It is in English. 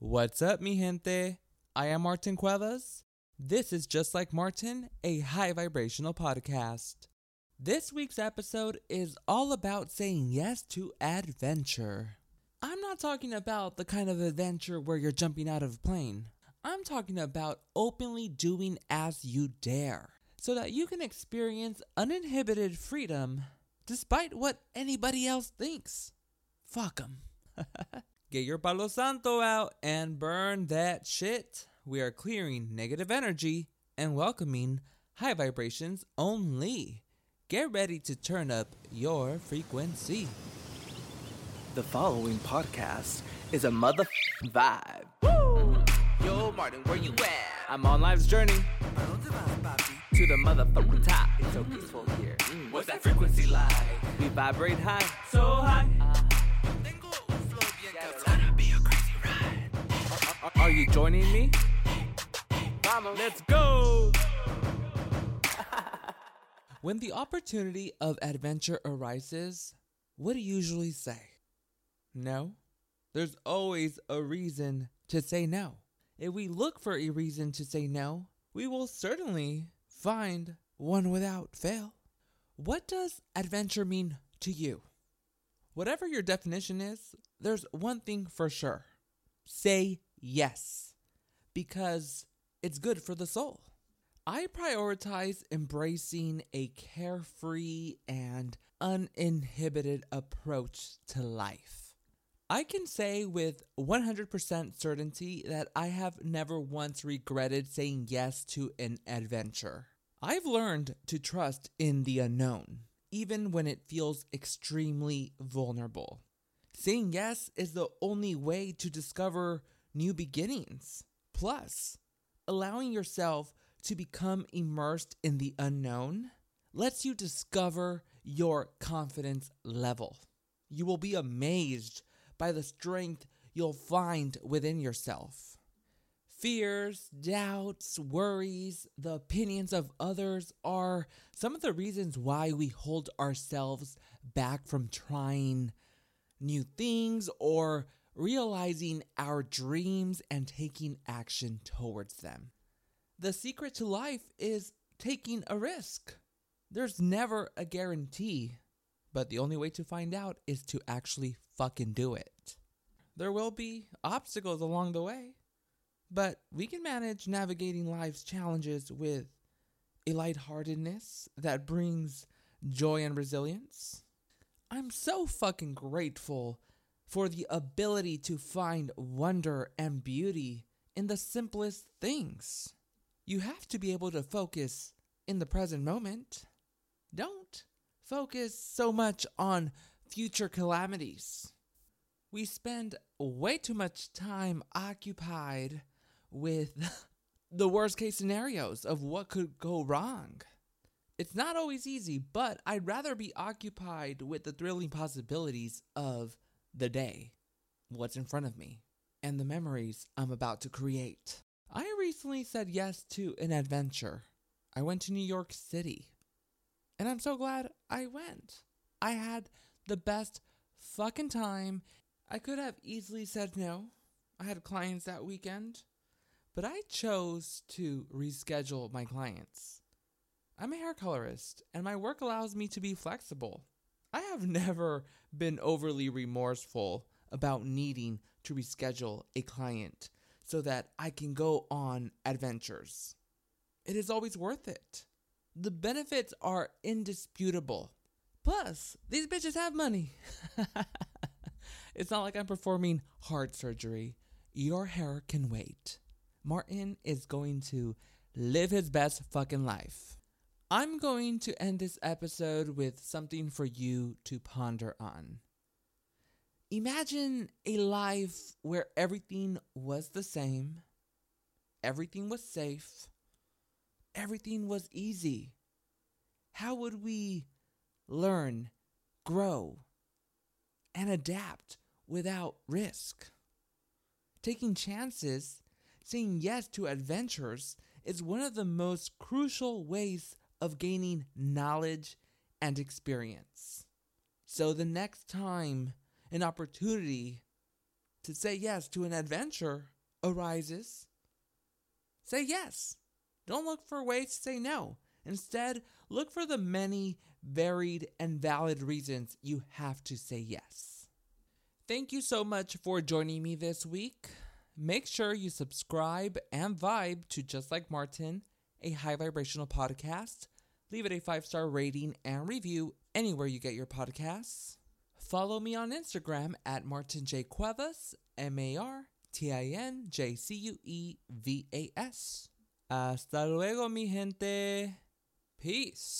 What's up, mi gente? I am Martin Cuevas. This is Just Like Martin, a high vibrational podcast. This week's episode is all about saying yes to adventure. I'm not talking about the kind of adventure where you're jumping out of a plane. I'm talking about openly doing as you dare so that you can experience uninhibited freedom despite what anybody else thinks. Fuck 'em. Get your Palo Santo out and burn that shit. We are clearing negative energy and welcoming high vibrations only. Get ready to turn up your frequency. The following podcast is a mother vibe. Woo! Yo, Martin, where you at? I'm on life's journey to the motherfucking top. It's so peaceful here. Mm, What's that frequency like? We vibrate high. So high. Are, are you joining me? Let's go. When the opportunity of adventure arises, what do you usually say? No? There's always a reason to say no. If we look for a reason to say no, we will certainly find one without fail. What does adventure mean to you? Whatever your definition is, there's one thing for sure say yes, because it's good for the soul. I prioritize embracing a carefree and uninhibited approach to life. I can say with 100% certainty that I have never once regretted saying yes to an adventure. I've learned to trust in the unknown, even when it feels extremely vulnerable. Saying yes is the only way to discover new beginnings. Plus, allowing yourself to become immersed in the unknown lets you discover your confidence level. You will be amazed by the strength you'll find within yourself. Fears, doubts, worries, the opinions of others are some of the reasons why we hold ourselves back from trying new things or realizing our dreams and taking action towards them. The secret to life is taking a risk. There's never a guarantee, but the only way to find out is to actually fucking do it. There will be obstacles along the way, but we can manage navigating life's challenges with a lightheartedness that brings joy and resilience. I'm so fucking grateful for the ability to find wonder and beauty in the simplest things. You have to be able to focus in the present moment. Don't focus so much on future calamities. We spend way too much time occupied with the worst case scenarios of what could go wrong. It's not always easy, but I'd rather be occupied with the thrilling possibilities of the day, what's in front of me, and the memories I'm about to create. I recently said yes to an adventure. I went to New York City. And I'm so glad I went. I had the best fucking time. I could have easily said no. I had clients that weekend. But I chose to reschedule my clients. I'm a hair colorist, and my work allows me to be flexible. I have never been overly remorseful about needing to reschedule a client so that I can go on adventures. It is always worth it. The benefits are indisputable. Plus, these bitches have money. it's not like I'm performing heart surgery. Your hair can wait. Martin is going to live his best fucking life. I'm going to end this episode with something for you to ponder on. Imagine a life where everything was the same, everything was safe, everything was easy. How would we learn, grow, and adapt without risk? Taking chances, saying yes to adventures, is one of the most crucial ways of gaining knowledge and experience. So the next time an opportunity to say yes to an adventure arises, say yes. Don't look for ways to say no. Instead, look for the many varied and valid reasons you have to say yes. Thank you so much for joining me this week. Make sure you subscribe and vibe to Just Like Martin, a high vibrational podcast. Leave it a five star rating and review anywhere you get your podcasts. Follow me on Instagram at Martin J. Cuevas, M A R T I N J C U E V A S. Hasta luego, mi gente. Peace.